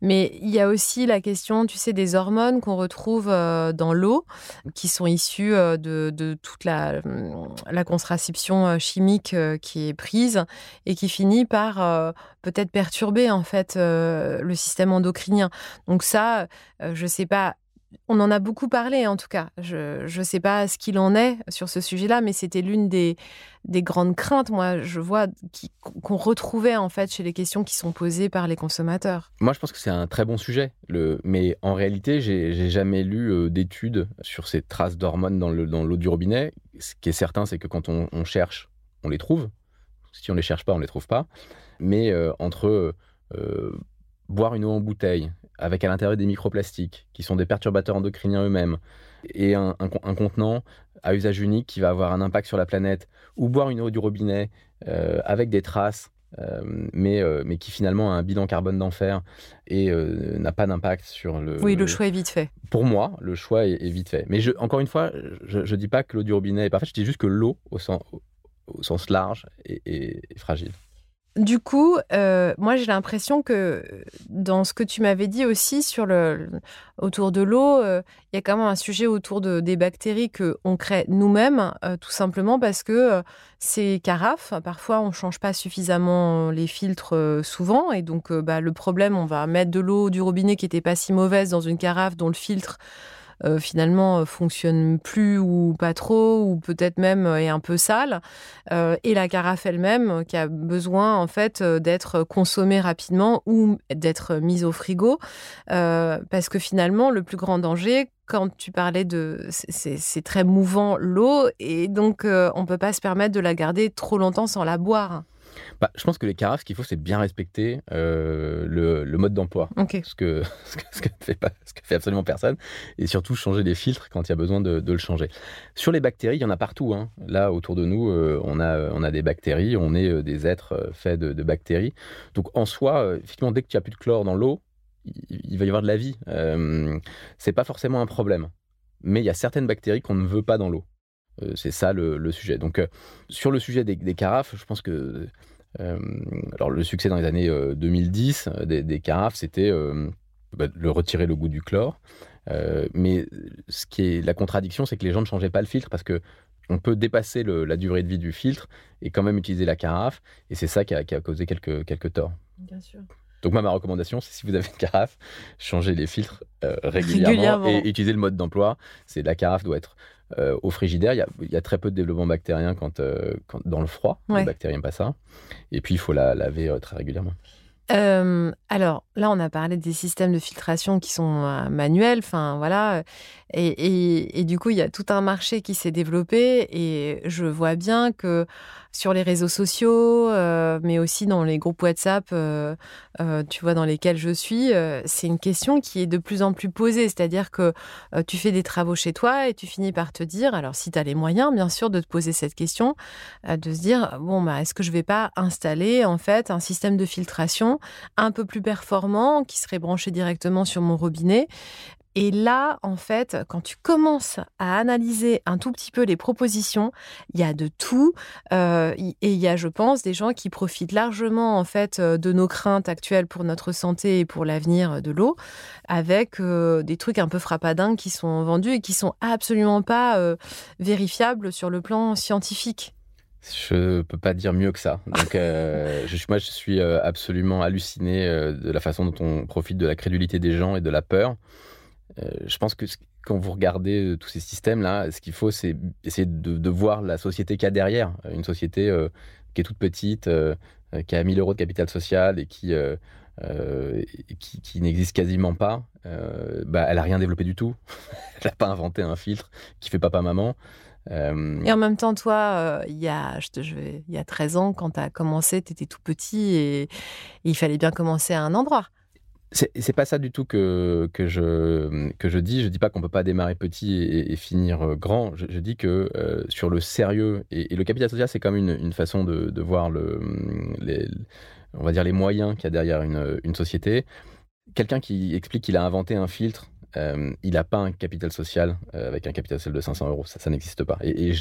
Mais il y a aussi la question, tu sais, des hormones qu'on retrouve dans l'eau, qui sont issues de, de toute la, la concentration euh, chimique euh, qui est prise et qui finit par euh, peut-être perturber en fait le système endocrinien. Donc ça, je sais pas on en a beaucoup parlé en tout cas. Je ne sais pas ce qu'il en est sur ce sujet-là, mais c'était l'une des, des grandes craintes, moi, je vois, qu'on retrouvait en fait chez les questions qui sont posées par les consommateurs. Moi, je pense que c'est un très bon sujet. Mais en réalité, j'ai jamais lu euh, d'études sur ces traces d'hormones dans l'eau dans du robinet. Ce qui est certain, c'est que quand on, cherche, on les trouve. Si on les cherche pas, on les trouve pas. Mais euh, entre euh, boire une eau en bouteille, avec à l'intérieur des microplastiques, qui sont des perturbateurs endocriniens eux-mêmes, et un, contenant à usage unique qui va avoir un impact sur la planète, ou boire une eau du robinet euh, avec des traces, euh, mais, euh, mais qui finalement a un bilan carbone d'enfer et n'a pas d'impact sur le... Oui, le, choix est vite fait. Pour moi, le choix est, vite fait. Mais je, encore une fois, je ne dis pas que l'eau du robinet est parfaite, je dis juste que l'eau, au sens, au sens large, est fragile. Du coup, euh, moi j'ai l'impression que dans ce que tu m'avais dit aussi sur le, autour de l'eau, euh, il y a quand même un sujet autour de, des bactéries que on crée nous-mêmes, euh, tout simplement parce que ces carafes, parfois on change pas suffisamment les filtres souvent, et donc bah, le problème, on va mettre de l'eau du robinet qui n'était pas si mauvaise dans une carafe dont le filtre finalement fonctionne plus ou pas trop, ou peut-être même est un peu sale, et la carafe elle-même qui a besoin en fait d'être consommée rapidement ou d'être mise au frigo, parce que finalement le plus grand danger, quand tu parlais de... C'est très mouvant l'eau et donc on ne peut pas se permettre de la garder trop longtemps sans la boire. Bah, je pense que les carafes, ce qu'il faut, c'est bien respecter euh, le, mode d'emploi. Ce, que, ce, que, fait pas, ce que fait absolument personne. Et surtout, changer les filtres quand il y a besoin de, le changer. Sur les bactéries, il y en a partout. Hein. Là, autour de nous, euh, on, a, on a des bactéries. On est euh, des êtres faits de, bactéries. Donc, en soi, effectivement, dès qu'il n'y a plus de chlore dans l'eau, il, va y avoir de la vie. c'est pas forcément un problème. Mais il y a certaines bactéries qu'on ne veut pas dans l'eau. c'est ça le, sujet. Donc, sur le sujet des, des, carafes, je pense que euh, alors le succès dans les années 2010 euh, euh, des, carafes, c'était bah, le retirer le goût du chlore. mais ce qui est la contradiction, c'est que les gens ne changeaient pas le filtre parce que on peut dépasser la durée de vie du filtre et quand même utiliser la carafe. Et c'est ça qui a, causé quelques, quelques torts. Bien sûr. Donc moi, ma recommandation, c'est si vous avez une carafe, changez les filtres régulièrement, et utilisez le mode d'emploi. C'est la carafe doit être euh, au frigidaire, il y, a, très peu de développement bactérien quand, euh, dans le froid. Les bactéries n'aiment pas ça. Et puis, il faut la laver euh, très régulièrement. Alors là, on a parlé des systèmes de filtration qui sont manuels, enfin voilà, et, du coup, il y a tout un marché qui s'est développé, et je vois bien que sur les réseaux sociaux, euh, mais aussi dans les groupes WhatsApp, euh, euh, tu vois, dans lesquels je suis, c'est une question qui est de plus en plus posée. C'est-à-dire que tu fais des travaux chez toi et tu finis par te dire, alors si tu as les moyens, bien sûr, de te poser cette question, de se dire, bon, bah, est-ce que je vais pas installer, en fait, un système de filtration un peu plus performant qui serait branché directement sur mon robinet et là, en fait, quand tu commences à analyser un tout petit peu les propositions, il y a de tout. Euh, et il y a, je pense, des gens qui profitent largement, en fait, euh, de nos craintes actuelles pour notre santé et pour l'avenir de l'eau, avec euh, des trucs un peu frappadingues qui sont vendus et qui sont absolument pas vérifiables sur le plan scientifique. Je peux pas dire mieux que ça. Donc, je, moi, je suis absolument halluciné de la façon dont on profite de la crédulité des gens et de la peur. Euh, je pense que quand vous regardez euh, tous ces systèmes-là, ce qu'il faut, c'est essayer de, voir la société qu'il y a derrière. Une société euh, qui est toute petite, qui a 1000 euros de capital social et qui, qui, n'existe quasiment pas, bah, elle n'a rien développé du tout. elle n'a pas inventé un filtre qui fait papa-maman. Et en même temps, toi, il y, a, je te, je vais, y a 13 ans, quand tu as commencé, tu étais tout petit et, il fallait bien commencer à un endroit. C'est pas ça du tout que, que, je, que je dis. Je dis pas qu'on peut pas démarrer petit et, finir euh, grand. Je, dis que euh, sur le sérieux, et, le capital social, c'est comme une, une façon de, de voir le, les, on va dire les moyens qu'il y a derrière une, une société. Quelqu'un qui explique qu'il a inventé un filtre euh, il n'a pas un capital social euh, avec un capital social de 500 euros. Ça, ça n'existe pas. Et,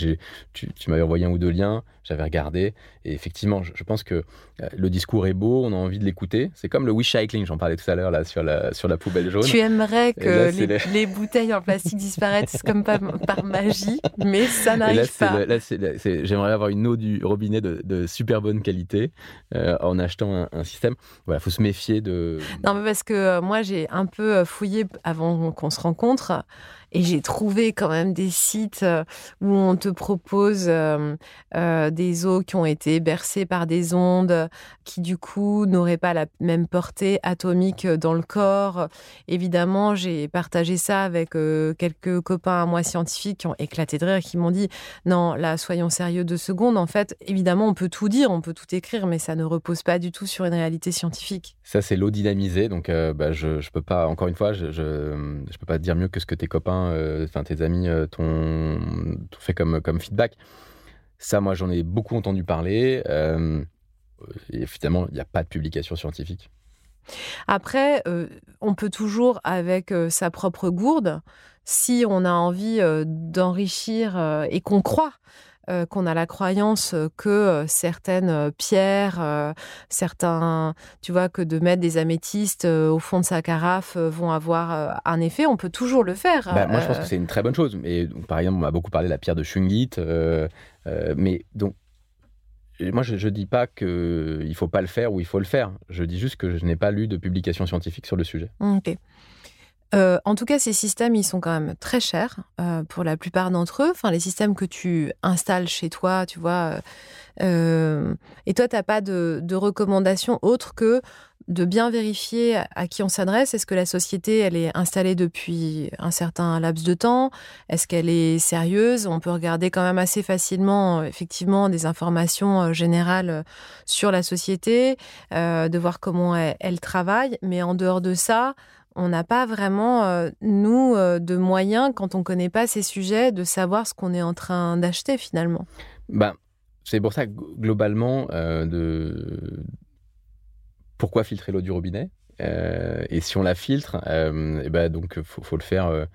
tu, m'avais envoyé un ou deux liens, j'avais regardé. Et effectivement, je, pense que euh, le discours est beau, on a envie de l'écouter. C'est comme le wish cycling, j'en parlais tout à l'heure là sur la, sur la poubelle jaune. Tu aimerais que les, bouteilles en plastique disparaissent comme par, par magie, mais ça n'arrive pas. J'aimerais avoir une eau du robinet de, super bonne qualité en achetant un, un système. Voilà, faut se méfier de. Non, mais parce que moi j'ai un peu fouillé avant qu'on se rencontre. Et j'ai trouvé quand même des sites euh, où on te propose euh, euh, des eaux qui ont été bercées par des ondes, qui du coup n'auraient pas la même portée atomique dans le corps. Évidemment, j'ai partagé ça avec quelques copains à moi scientifiques qui ont éclaté de rire, qui m'ont dit non, là, soyons sérieux deux secondes. En fait, évidemment, on peut tout dire, on peut tout écrire, mais ça ne repose pas du tout sur une réalité scientifique. Ça, c'est l'eau dynamisée. Donc, bah, je ne peux pas, encore une fois, je ne peux pas dire mieux que ce que tes copains euh, enfin tes amis euh, t'ont fait comme, comme feedback. Ça, moi, j'en ai beaucoup entendu parler. Euh, et finalement, il n'y a pas de publication scientifique. Après, on peut toujours, avec sa propre gourde, si on a envie d'enrichir et qu'on croit euh, qu'on a la croyance que euh, certaines euh, pierres, certains, tu vois, que de mettre des améthystes au fond de sa carafe vont avoir un effet, on peut toujours le faire. Bah, moi, je pense que c'est une très bonne chose. Et par exemple, on m'a beaucoup parlé de la pierre de Shungit, mais donc moi, je ne dis pas qu'il ne faut pas le faire ou il faut le faire. Je dis juste que je n'ai pas lu de publication scientifique sur le sujet. Ok. En tout cas, ces systèmes, ils sont quand même très chers pour la plupart d'entre eux. Enfin, les systèmes que tu installes chez toi, tu vois. et toi, tu n'as pas de, recommandations autres que de bien vérifier à qui on s'adresse. Est-ce que la société, elle est installée depuis un certain laps de temps? Est-ce qu'elle est sérieuse? On peut regarder quand même assez facilement, effectivement, des informations euh, générales euh, sur la société, euh, de voir comment elle, travaille. Mais en dehors de ça, on n'a pas vraiment, nous, de moyens, quand on ne connaît pas ces sujets, de savoir ce qu'on est en train d'acheter finalement. Ben, c'est pour ça globalement, de, pourquoi filtrer l'eau du robinet euh, Et si on la filtre, et euh, eh ben donc faut, faut le faire euh,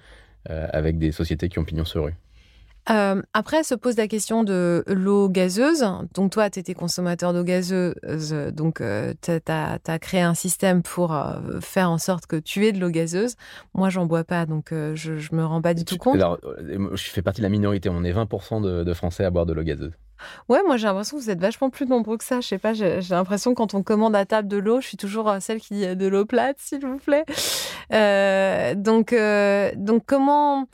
avec des sociétés qui ont pignon sur rue. Après, se pose la question de l'eau gazeuse. Donc, toi, tu étais consommateur d'eau gazeuse. Donc, tu as, créé un système pour faire en sorte que tu aies de l'eau gazeuse. Moi, j'en bois pas, donc je, ne me rends pas du tout compte. Alors, je fais partie de la minorité. On est 20% de, de Français à boire de l'eau gazeuse. Ouais, moi j'ai l'impression que vous êtes vachement plus nombreux que ça. Je sais pas, j'ai l'impression que quand on commande à table de l'eau, je suis toujours euh, celle qui dit de l'eau plate, s'il vous plaît. Euh, donc, euh, donc comment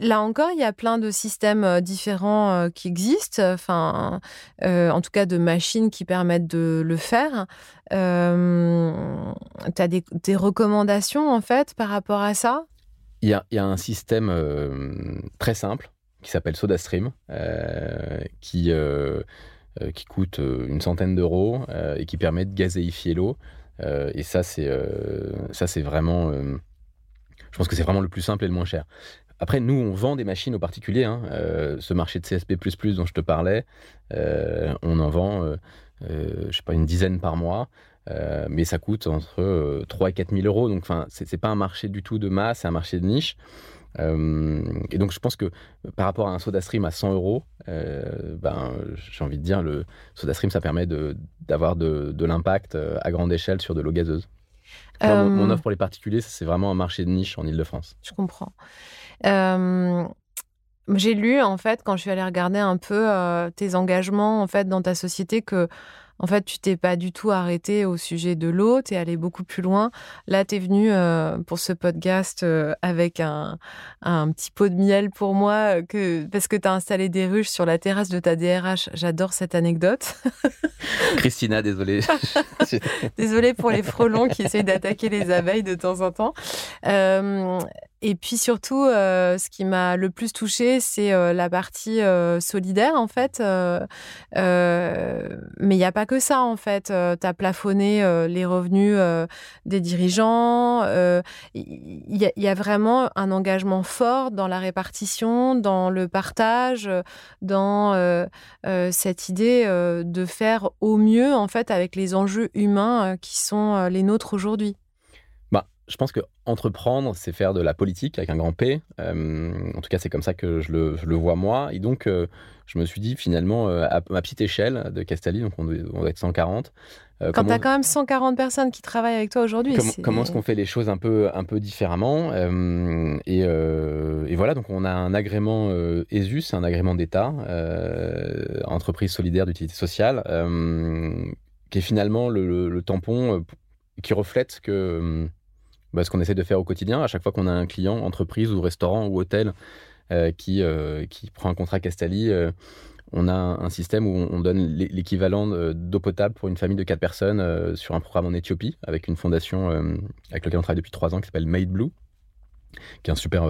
Là encore, il y a plein de systèmes différents qui existent, enfin, en tout cas de machines qui permettent de le faire. tu as des, recommandations en fait par rapport à ça? Il y, a, un système très simple qui s'appelle SodaStream, euh, qui, euh, euh, qui coûte une centaine d'euros et qui permet de gazéifier l'eau. et ça, c'est ça, c'est vraiment. je pense que c'est vraiment le plus simple et le moins cher. Après, nous, on vend des machines aux particuliers. Hein. ce marché de CSP dont je te parlais, on en vend, je sais pas, une dizaine par mois. mais ça coûte entre 3 et 4 000 euros. Donc, ce n'est pas un marché du tout de masse, c'est un marché de niche. Euh, et donc, je pense que par rapport à un SodaStream à 100 euros, euh, ben, j'ai envie de dire, le SodaStream, ça permet d'avoir de, de, l'impact euh, à grande échelle sur de l'eau gazeuse. mon, offre pour les particuliers, c'est vraiment un marché de niche en Ile-de-France. Je comprends. J'ai lu, en fait, quand je suis allée regarder un peu tes engagements en fait, dans ta société, que en fait, tu t'es pas du tout arrêté au sujet de l'eau, tu es allé beaucoup plus loin. Là, tu es venu euh, pour ce podcast euh, avec un, petit pot de miel pour moi, euh, que, parce que tu as installé des ruches sur la terrasse de ta DRH. J'adore cette anecdote. Christina, désolée. désolée pour les frelons qui essayent d'attaquer les abeilles de temps en temps. Et puis surtout, euh, ce qui m'a le plus touchée, c'est euh, la partie euh, solidaire, en fait. mais il n'y a pas que ça, en fait. tu as plafonné les revenus des dirigeants. Il y, a vraiment un engagement fort dans la répartition, dans le partage, dans cette idée de faire au mieux, en fait, avec les enjeux humains qui sont les nôtres aujourd'hui je pense que entreprendre, c'est faire de la politique avec un grand P. Euh, en tout cas, c'est comme ça que je le, vois moi. Et donc, euh, je me suis dit finalement, euh, à ma petite échelle de Castali, donc on, doit être 140. quand tu as quand même 140 personnes qui travaillent avec toi aujourd'hui. Comment, est-ce qu'on fait les choses un peu, un peu différemment et, voilà, donc on a un agrément ESUS, un agrément d'État, entreprise solidaire d'utilité sociale, qui est finalement le, le tampon qui reflète que bah, ce qu'on essaie de faire au quotidien. À chaque fois qu'on a un client, entreprise ou restaurant ou hôtel euh, qui, euh, qui prend un contrat Castali, euh, on a un système où on donne l'équivalent d'eau potable pour une famille de quatre personnes sur un programme en Éthiopie avec une fondation avec laquelle on travaille depuis trois ans qui s'appelle Made Blue, qui est un super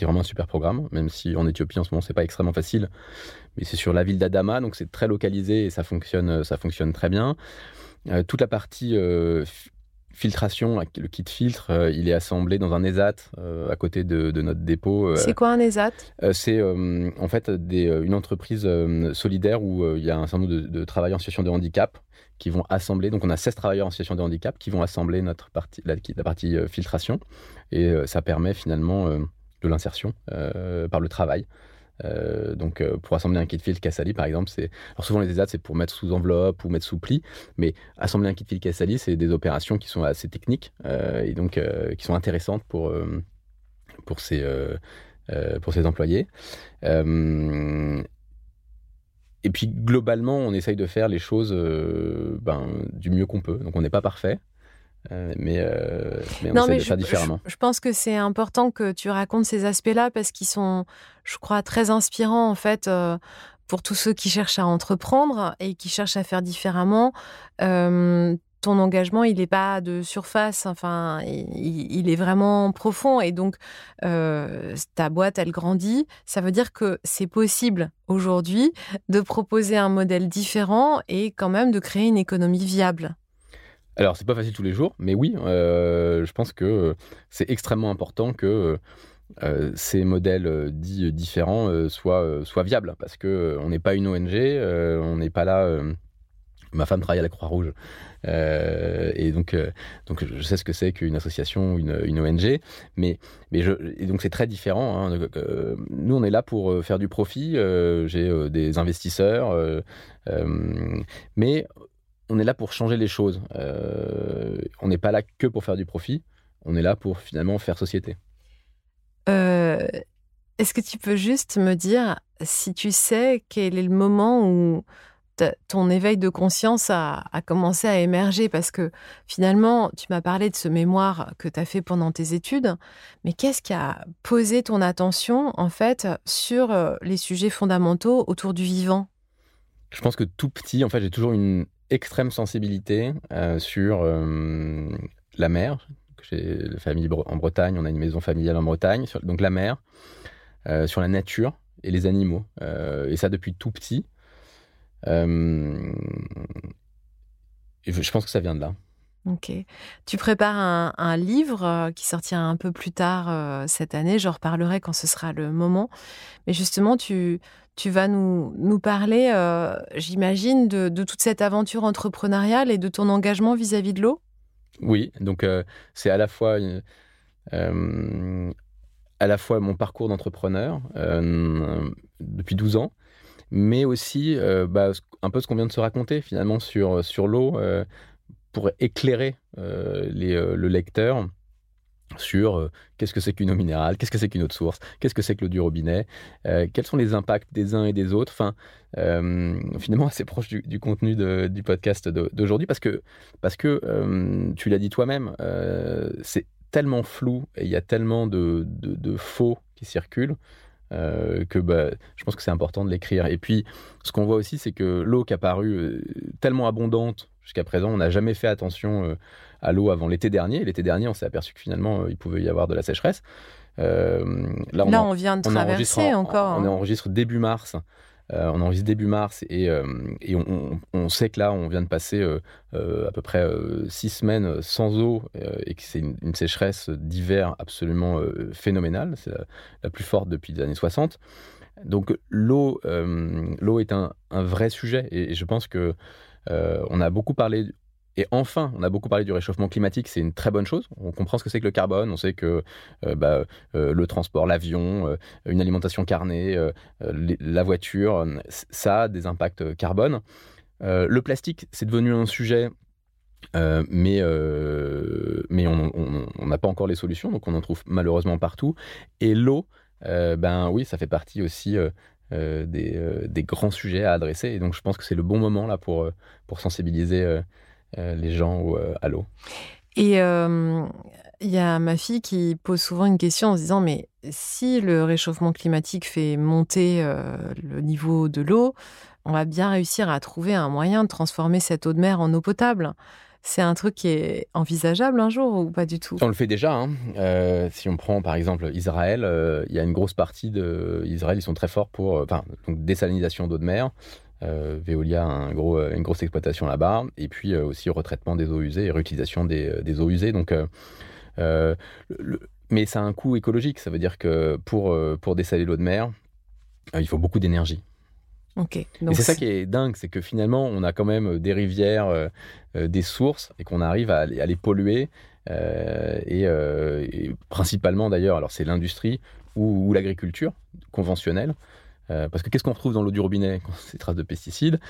vraiment un super programme, même si en Éthiopie en ce moment c'est pas extrêmement facile, mais c'est sur la ville d'Adama, donc c'est très localisé et ça fonctionne, ça fonctionne très bien. toute la partie filtration, le kit filtre, euh, il est assemblé dans un ESAT euh, à côté de, notre dépôt. Euh. c'est quoi un ESAT? C'est en fait une entreprise solidaire où il y a un certain nombre de, travailleurs en situation de handicap qui vont assembler. Donc on a 16 travailleurs en situation de handicap qui vont assembler notre partie, la, partie filtration et ça permet finalement de l'insertion par le travail. Euh, donc, euh, pour assembler un kit filtre Casali, par exemple, c'est. Alors, souvent, les ESAT, c'est pour mettre sous enveloppe ou mettre sous pli, mais assembler un kit filtre Casali, c'est des opérations qui sont assez techniques euh, et donc qui sont intéressantes pour, pour, ces, pour ces employés. et puis, globalement, on essaye de faire les choses ben, du mieux qu'on peut. Donc, on n'est pas parfait. Mais, mais on essaie de faire différemment. Je, pense que c'est important que tu racontes ces aspects-là parce qu'ils sont, je crois, très inspirants en fait pour tous ceux qui cherchent à entreprendre et qui cherchent à faire différemment ton engagement, il n'est pas de surface, enfin, il, est vraiment profond. Et donc, euh, ta boîte, elle grandit. Ça veut dire que c'est possible aujourd'hui de proposer un modèle différent et quand même de créer une économie viable. Alors, c'est pas facile tous les jours, mais oui, euh, je pense que c'est extrêmement important que euh, ces modèles dits différents soient, soient viables, parce qu'on n'est pas une ONG, on n'est pas là ma femme travaille à la Croix-Rouge. Euh, et donc, euh, donc, je sais ce que c'est qu'une association, une, une ONG. Mais, mais je, et donc, c'est très différent. Hein. Euh, nous, on est là pour faire du profit. J'ai des investisseurs. mais on est là pour changer les choses. on n'est pas là que pour faire du profit. On est là pour finalement faire société. Est-ce que tu peux juste me dire si tu sais quel est le moment où ton éveil de conscience a, commencé à émerger? Parce que finalement, tu m'as parlé de ce mémoire que tu as fait pendant tes études, mais qu'est-ce qui a posé ton attention en fait sur euh, les sujets fondamentaux autour du vivant? Je pense que tout petit, en fait, j'ai toujours une extrême sensibilité euh, sur euh, la mer. J'ai la famille en Bretagne, on a une maison familiale en Bretagne, donc la mer, sur la nature et les animaux. et ça depuis tout petit. Euh, je pense que ça vient de là. Ok. Tu prépares un, livre euh, qui sortira un peu plus tard euh, cette année. Je reparlerai quand ce sera le moment. Mais justement, tu, vas nous, parler, j'imagine, de, toute cette aventure entrepreneuriale et de ton engagement vis-à-vis de l'eau? Oui, donc c'est à la fois mon parcours d'entrepreneur depuis 12 ans, mais aussi euh, bah, un peu ce qu'on vient de se raconter finalement sur, euh, l'eau euh, pour éclairer le lecteur sur qu'est-ce que c'est qu'une eau minérale, qu'est-ce que c'est qu'une autre source, qu'est-ce que c'est que l'eau du robinet, quels sont les impacts des uns et des autres. Enfin, finalement, assez proche du, contenu du podcast d'aujourd'hui parce que, parce que tu l'as dit toi-même, c'est tellement flou et il y a tellement de, de faux qui circulent euh, que bah, je pense que c'est important de l'écrire. Et puis, ce qu'on voit aussi, c'est que l'eau qui a paru euh, tellement abondante jusqu'à présent, on n'a jamais fait attention euh, à l'eau avant l'été dernier. L'été dernier, on s'est aperçu que finalement, il pouvait y avoir de la sécheresse. là, on, vient de traverser encore. On, on, enregistre début mars. Euh, on enregistre début mars et, euh, on, sait que là, on vient de passer euh, à peu près six semaines sans eau et que c'est une, sécheresse d'hiver absolument phénoménale. C'est la, plus forte depuis les années 60. Donc l'eau, l'eau est un, vrai sujet et, je pense que on a beaucoup parlé et enfin, on a beaucoup parlé du réchauffement climatique, c'est une très bonne chose. On comprend ce que c'est que le carbone, on sait que euh, bah, euh, le transport, l'avion, euh, une alimentation carnée, la voiture, ça a des impacts carbone. le plastique, c'est devenu un sujet, mais, mais on n'a pas encore les solutions, donc on en trouve malheureusement partout. Et l'eau, ben oui, ça fait partie aussi des, des, grands sujets à adresser. Et donc je pense que c'est le bon moment là pour, pour sensibiliser euh, les gens euh, à l'eau. Et euh, il y a ma fille qui pose souvent une question en se disant mais si le réchauffement climatique fait monter le niveau de l'eau, on va bien réussir à trouver un moyen de transformer cette eau de mer en eau potable. C'est un truc qui est envisageable un jour ou pas du tout? On le fait déjà. Hein. si on prend par exemple Israël, il y a une grosse partie de Israël, ils sont très forts pour enfin, donc désalinisation d'eau de mer. Euh, Veolia a euh, une grosse exploitation là-bas. Et puis euh, aussi retraitement des eaux usées et réutilisation des, eaux usées. Donc, mais ça a un coût écologique. Ça veut dire que pour, pour dessaler l'eau de mer, il faut beaucoup d'énergie. Ok. et c'est ça qui est dingue, c'est que finalement, on a quand même des rivières, des sources, et qu'on arrive à, les polluer. et, principalement d'ailleurs, alors c'est l'industrie ou l'agriculture conventionnelle. Euh, parce que qu'est-ce qu'on retrouve dans l'eau du robinet Ces traces de pesticides,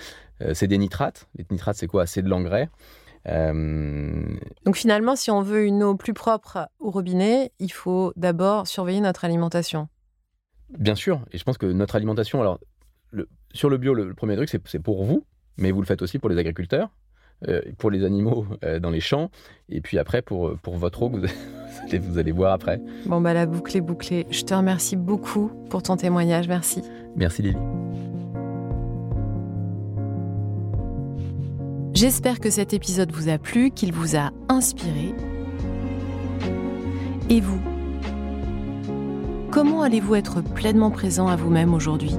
euh, c'est des nitrates. Les nitrates, c'est quoi? C'est de l'engrais. Euh, Donc finalement, si on veut une eau plus propre au robinet, il faut d'abord surveiller notre alimentation. Bien sûr, et je pense que notre alimentation, alors sur le bio, le, premier truc, c'est pour vous, mais vous le faites aussi pour les agriculteurs. pour les animaux dans les champs, et puis après pour, pour votre eau vous allez, vous allez voir après. Bon, bah la boucle est bouclée. Je te remercie beaucoup pour ton témoignage. Merci. Merci Lily. J'espère que cet épisode vous a plu, qu'il vous a inspiré. Et vous Comment allez-vous être pleinement présent à vous-même aujourd'hui?